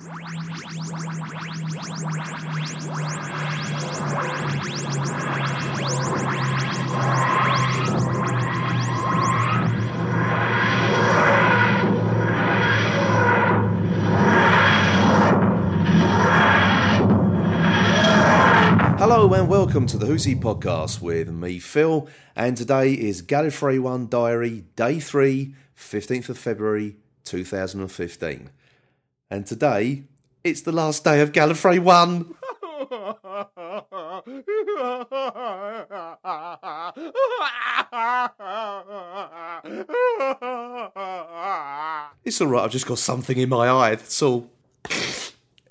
Hello and welcome to the Who's podcast with me, Phil, and today is Gallifrey 1 Diary, Day 3, 15th of February 2015. And today, it's the last day of Gallifrey 1! It's alright, I've just got something in my eye, that's all.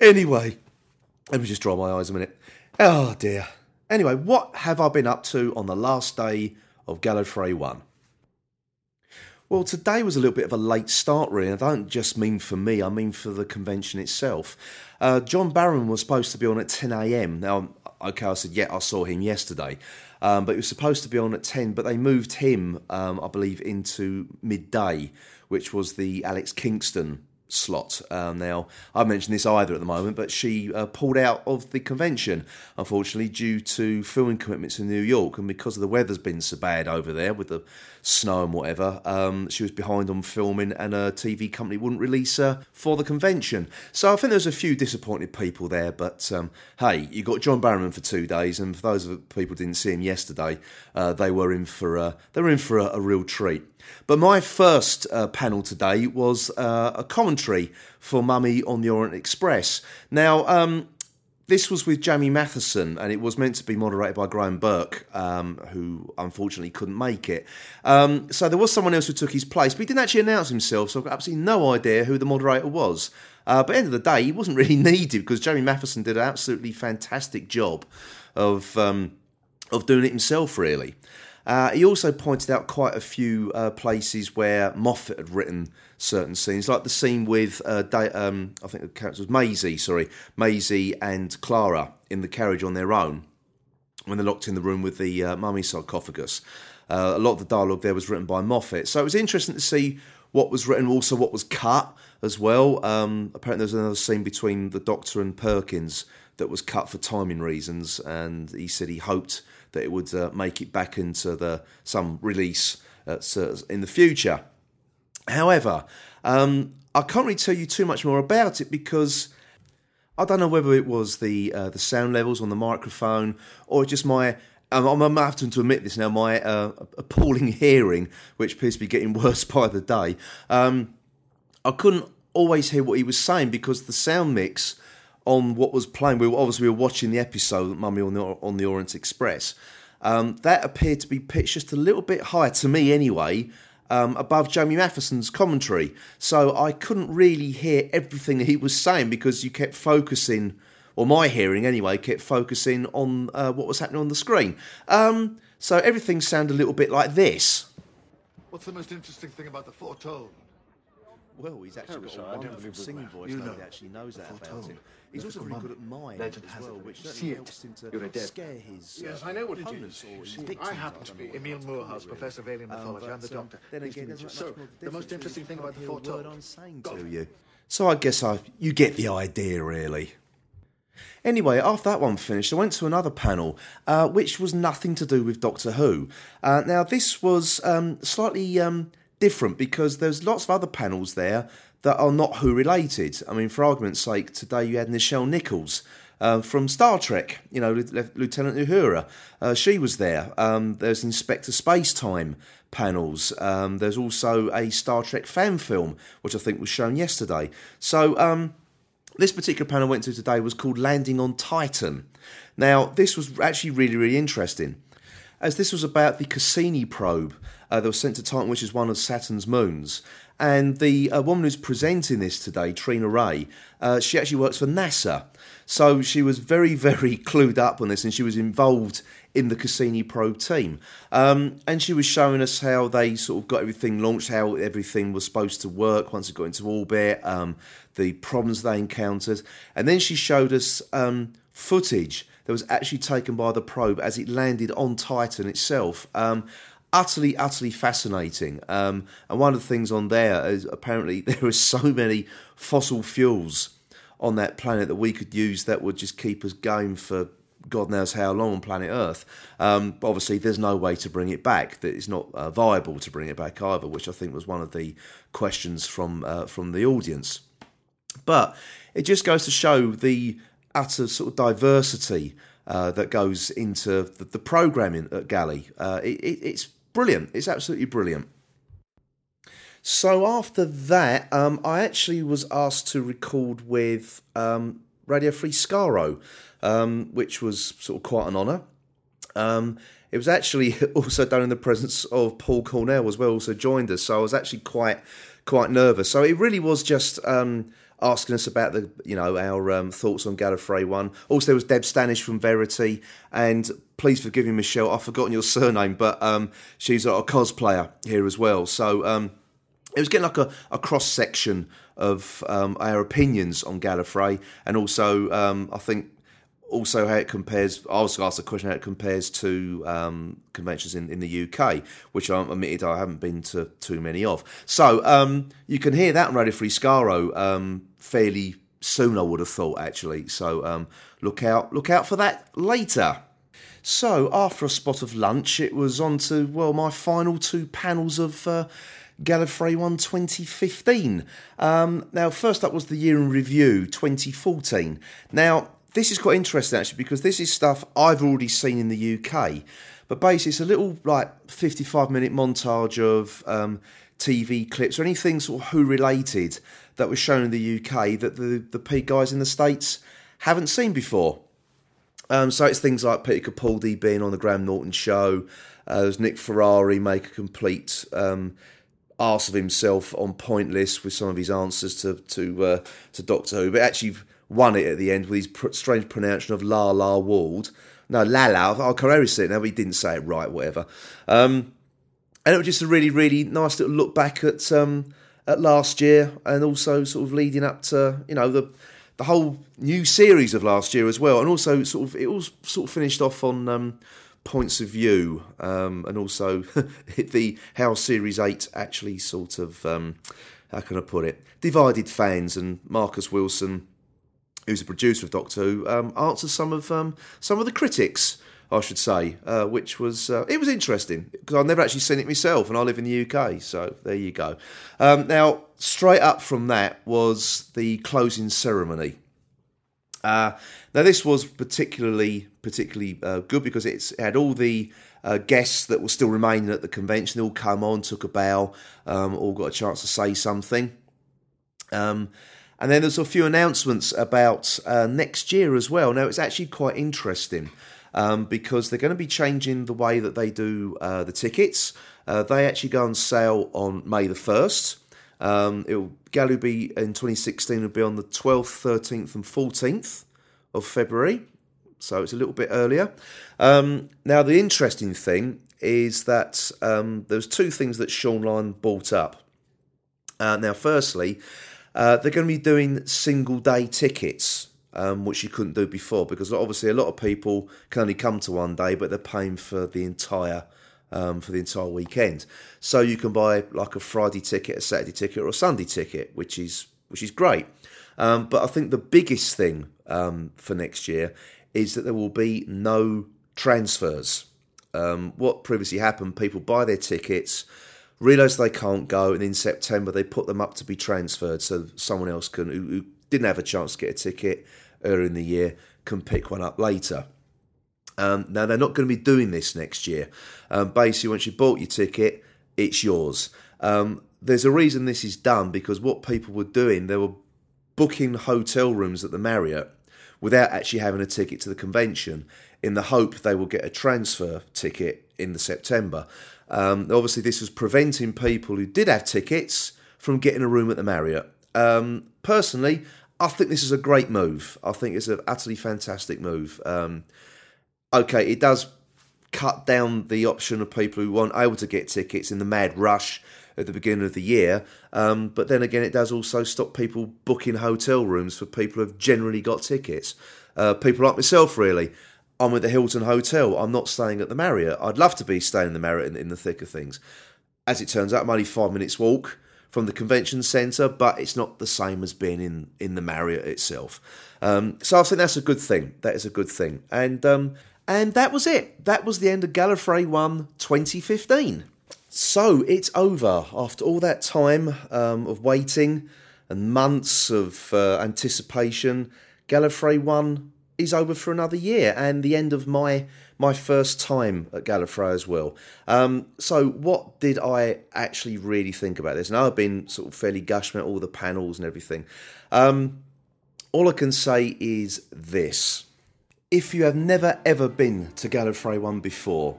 Anyway, let me just dry my eyes a minute. Oh dear. Anyway, what have I been up to on the last day of Gallifrey 1? Well, today was a little bit of a late start, really. I don't just mean for me, I mean for the convention itself. Uh, John Barrowman was supposed to be on at 10 a.m. Now, okay, I said, yeah, I saw him yesterday. Um, but he was supposed to be on at 10, but they moved him, um, I believe, into midday, which was the Alex Kingston slot. Uh, now, I've mentioned this either at the moment, but she uh, pulled out of the convention, unfortunately, due to filming commitments in New York. And because of the weather's been so bad over there with the snow and whatever, um, she was behind on filming, and a TV company wouldn't release her for the convention. So I think there's a few disappointed people there, but um, hey, you got John Barrowman for two days, and for those of people who didn't see him yesterday, uh, they were in for a, they were in for a, a real treat. But my first uh, panel today was uh, a commentary for Mummy on the Orient Express. Now, um, this was with Jamie Mathieson, and it was meant to be moderated by Graham Burk, um, who unfortunately couldn't make it. Um, so there was someone else who took his place, but he didn't actually announce himself, so I've got absolutely no idea who the moderator was. Uh, but at the end of the day, he wasn't really needed because Jamie Mathieson did an absolutely fantastic job of um, of doing it himself, really. Uh, he also pointed out quite a few uh, places where Moffat had written certain scenes, like the scene with uh, um, I think the character was Maisie, sorry, Maisie and Clara in the carriage on their own when they're locked in the room with the uh, mummy sarcophagus. Uh, a lot of the dialogue there was written by Moffat, so it was interesting to see what was written, also what was cut as well. Um, apparently, there's another scene between the Doctor and Perkins that was cut for timing reasons, and he said he hoped that it would uh, make it back into the some release uh, in the future. However, um, I can't really tell you too much more about it because I don't know whether it was the uh, the sound levels on the microphone or just my. Um, I'm having to admit this now. My uh, appalling hearing, which appears to be getting worse by the day. Um, I couldn't always hear what he was saying because the sound mix on what was playing. We were, obviously we were watching the episode Mummy on the on the Orient Express. Um, that appeared to be pitched just a little bit higher to me, anyway, um, above Jamie Mathieson's commentary. So I couldn't really hear everything he was saying because you kept focusing, or my hearing anyway, kept focusing on uh, what was happening on the screen. Um, so everything sounded a little bit like this. What's the most interesting thing about the foretold? Well, he's actually got a wonderful singing voice. You know. Nobody actually knows that about him. He's also a very good good at mime Legend as well, which certainly see helps him to a scare his Yes, uh, I know what opponents it or is. his You see, victims. I happen to be Emil to call it, Moorhouse. Professor of Alien Um, Mythology. I'm the um, Doctor. Then again, meet there's you. not much So, the most interesting thing about the can't hear a word foretold. I'm saying to you. So I guess I you get the idea, really. Anyway, after that one finished, I went to another panel, uh, which was nothing to do with Doctor Who. Uh, now, this was um, slightly um, different because there's lots of other panels there that are not Who related. I mean, for argument's sake, today you had Nichelle Nichols. Uh, from Star Trek, you know, Lieutenant Uhura. Uh, she was there. Um, there's Inspector Space Time panels. Um, there's also a Star Trek fan film, which I think was shown yesterday. So, um, this particular panel I went to today was called Landing on Titan. Now, this was actually really, really interesting, as this was about the Cassini probe uh, that was sent to Titan, which is one of Saturn's moons. And the uh, woman who's presenting this today, Trina Ray, uh, she actually works for NASA. So she was very, very clued up on this and she was involved in the Cassini probe team. Um, and she was showing us how they sort of got everything launched, how everything was supposed to work once it got into orbit, um, the problems they encountered. And then she showed us um, footage that was actually taken by the probe as it landed on Titan itself. Um, utterly, utterly fascinating. Um, and one of the things on there is apparently there are so many fossil fuels on that planet that we could use that would just keep us going for God knows how long on planet Earth. Um, obviously, there's no way to bring it back. That it's not uh, viable to bring it back either, which I think was one of the questions from uh, from the audience. But it just goes to show the utter sort of diversity uh, that goes into the, the programming at Gally. Uh, it, it, it's brilliant. It's absolutely brilliant. So after that, um, I actually was asked to record with um, Radio Free Skaro, um, which was sort of quite an honour. Um, it was actually also done in the presence of Paul Cornell as well, also joined us. So I was actually quite quite nervous. So it really was just um, asking us about the you know our um, thoughts on Gallifrey One. Also, there was Deb Stanish from Verity, and please forgive me, Michelle, I've forgotten your surname, but um, she's a cosplayer here as well. So um, it was getting like a, a cross section of um, our opinions on Gallifrey, and also um, I think also how it compares. I was asked a question how it compares to um, conventions in, in the UK, which I'm admitted I haven't been to too many of. So um, you can hear that on Radio Free Skaro um, fairly soon. I would have thought actually. So um, look out, look out for that later. So after a spot of lunch, it was on to well my final two panels of. Uh, Gallifrey One 2015. Um, now, first up was the year in review 2014. Now, this is quite interesting actually because this is stuff I've already seen in the UK. But basically, it's a little like 55 minute montage of um, TV clips or anything sort of Who related that was shown in the UK that the, the P guys in the States haven't seen before. Um, so it's things like Peter Capaldi being on the Graham Norton show. Uh, there's Nick Ferrari make a complete um, arse of himself on Pointless with some of his answers to to uh, to Doctor Who, but actually won it at the end with his pr- strange pronunciation of La La Wald. No, La La. I'll correct it now, but he didn't say it right, whatever. Um, and it was just a really, really nice little look back at um, at last year, and also sort of leading up to you know the the whole new series of last year as well, and also sort of it all sort of finished off on um, points of view, um, and also the how Series Eight actually sort of um, how can I put it divided fans, and Marcus Wilson who's a producer of Doctor Who, um, answered some of um, some of the critics, I should say, uh, which was uh, it was interesting because I've never actually seen it myself, and I live in the UK, so there you go. Um, now, straight up from that was the closing ceremony. Uh, now, this was particularly particularly uh, good because it had all the uh, guests that were still remaining at the convention. They all come on, took a bow, um, all got a chance to say something. Um, and then there's a few announcements about uh, next year as well. Now, it's actually quite interesting um, because they're going to be changing the way that they do uh, the tickets. Uh, they actually go on sale on May the 1st. Um, it'll Gally in 2016 will be on the 12th, 13th, and 14th of February. So it's a little bit earlier. Um, now, the interesting thing is that um, there's two things that Shaun Lyon brought up. Uh, now, firstly, uh, they're going to be doing single day tickets, um, which you couldn't do before because obviously a lot of people can only come to one day, but they're paying for the entire um, for the entire weekend. So you can buy like a Friday ticket, a Saturday ticket, or a Sunday ticket, which is which is great. Um, but I think the biggest thing um, for next year is that there will be no transfers. Um, what previously happened, people buy their tickets realise they can't go, and in September they put them up to be transferred so someone else can, who, who didn't have a chance to get a ticket earlier in the year, can pick one up later. Um, now they're not going to be doing this next year. Um, basically, once you bought your ticket, it's yours. Um, there's a reason this is done because what people were doing, they were booking hotel rooms at the Marriott without actually having a ticket to the convention in the hope they will get a transfer ticket in the September. Um, obviously, this was preventing people who did have tickets from getting a room at the Marriott. Um, personally, I think this is a great move. I think it's an utterly fantastic move. Um, okay, it does cut down the option of people who weren't able to get tickets in the mad rush at the beginning of the year. Um, but then again, it does also stop people booking hotel rooms for people who've generally got tickets. Uh, people like myself, really. I'm at the Hilton Hotel. I'm not staying at the Marriott. I'd love to be staying in the Marriott in, in the thick of things. As it turns out, I'm only five minutes walk from the convention centre, but it's not the same as being in, in the Marriott itself. Um, so I think that's a good thing. That is a good thing. And um, and that was it. That was the end of Gallifrey 1 2015. So it's over after all that time um, of waiting and months of uh, anticipation. Gallifrey 1 is over for another year and the end of my my first time at Gallifrey as well. Um, so what did I actually really think about this? Now I've been sort of fairly gushing about all the panels and everything. Um, all I can say is this. If you have never ever been to Gallifrey 1 before,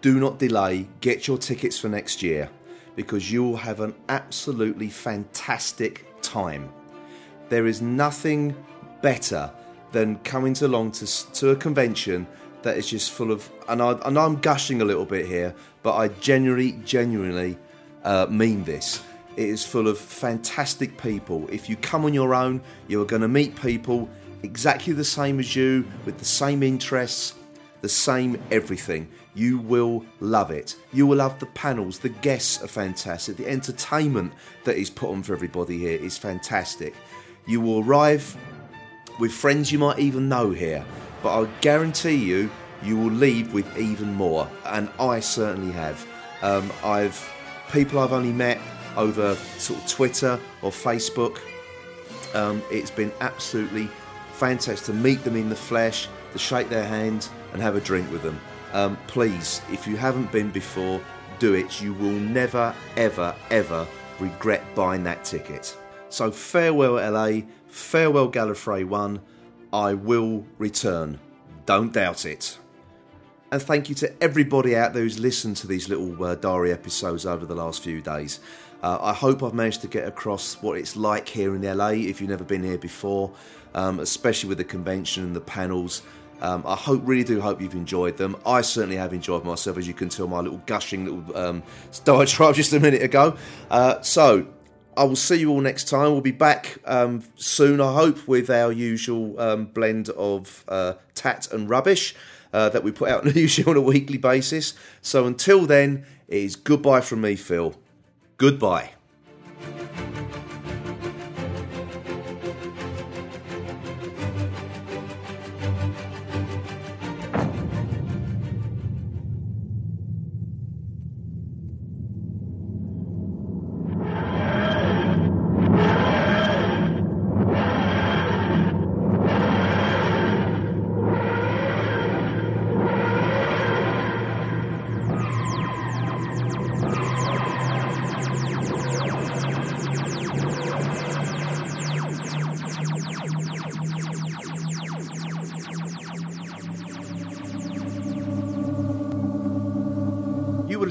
do not delay, get your tickets for next year because you will have an absolutely fantastic time. There is nothing better than coming along to, to a convention that is just full of, and, I, and I'm gushing a little bit here, but I genuinely, genuinely uh, mean this. It is full of fantastic people. If you come on your own, you are going to meet people exactly the same as you, with the same interests, the same everything. You will love it. You will love the panels. The guests are fantastic. The entertainment that is put on for everybody here is fantastic. You will arrive with friends you might even know here, but I guarantee you, you will leave with even more. And I certainly have. Um, I've people I've only met over sort of Twitter or Facebook. Um, it's been absolutely fantastic to meet them in the flesh, to shake their hand and have a drink with them. Um, please, if you haven't been before, do it. You will never, ever, ever regret buying that ticket. So farewell LA, farewell Gallifrey 1. I will return. Don't doubt it. And thank you to everybody out there who's listened to these little uh, diary episodes over the last few days. Uh, I hope I've managed to get across what it's like here in LA if you've never been here before, um, especially with the convention and the panels. Um, I hope, really do hope you've enjoyed them. I certainly have enjoyed myself, as you can tell my little gushing little um, diatribe just a minute ago. Uh, so I will see you all next time. We'll be back um, soon, I hope, with our usual um, blend of uh, tat and rubbish uh, that we put out usually on a weekly basis. So until then, it is goodbye from me, Phil. Goodbye.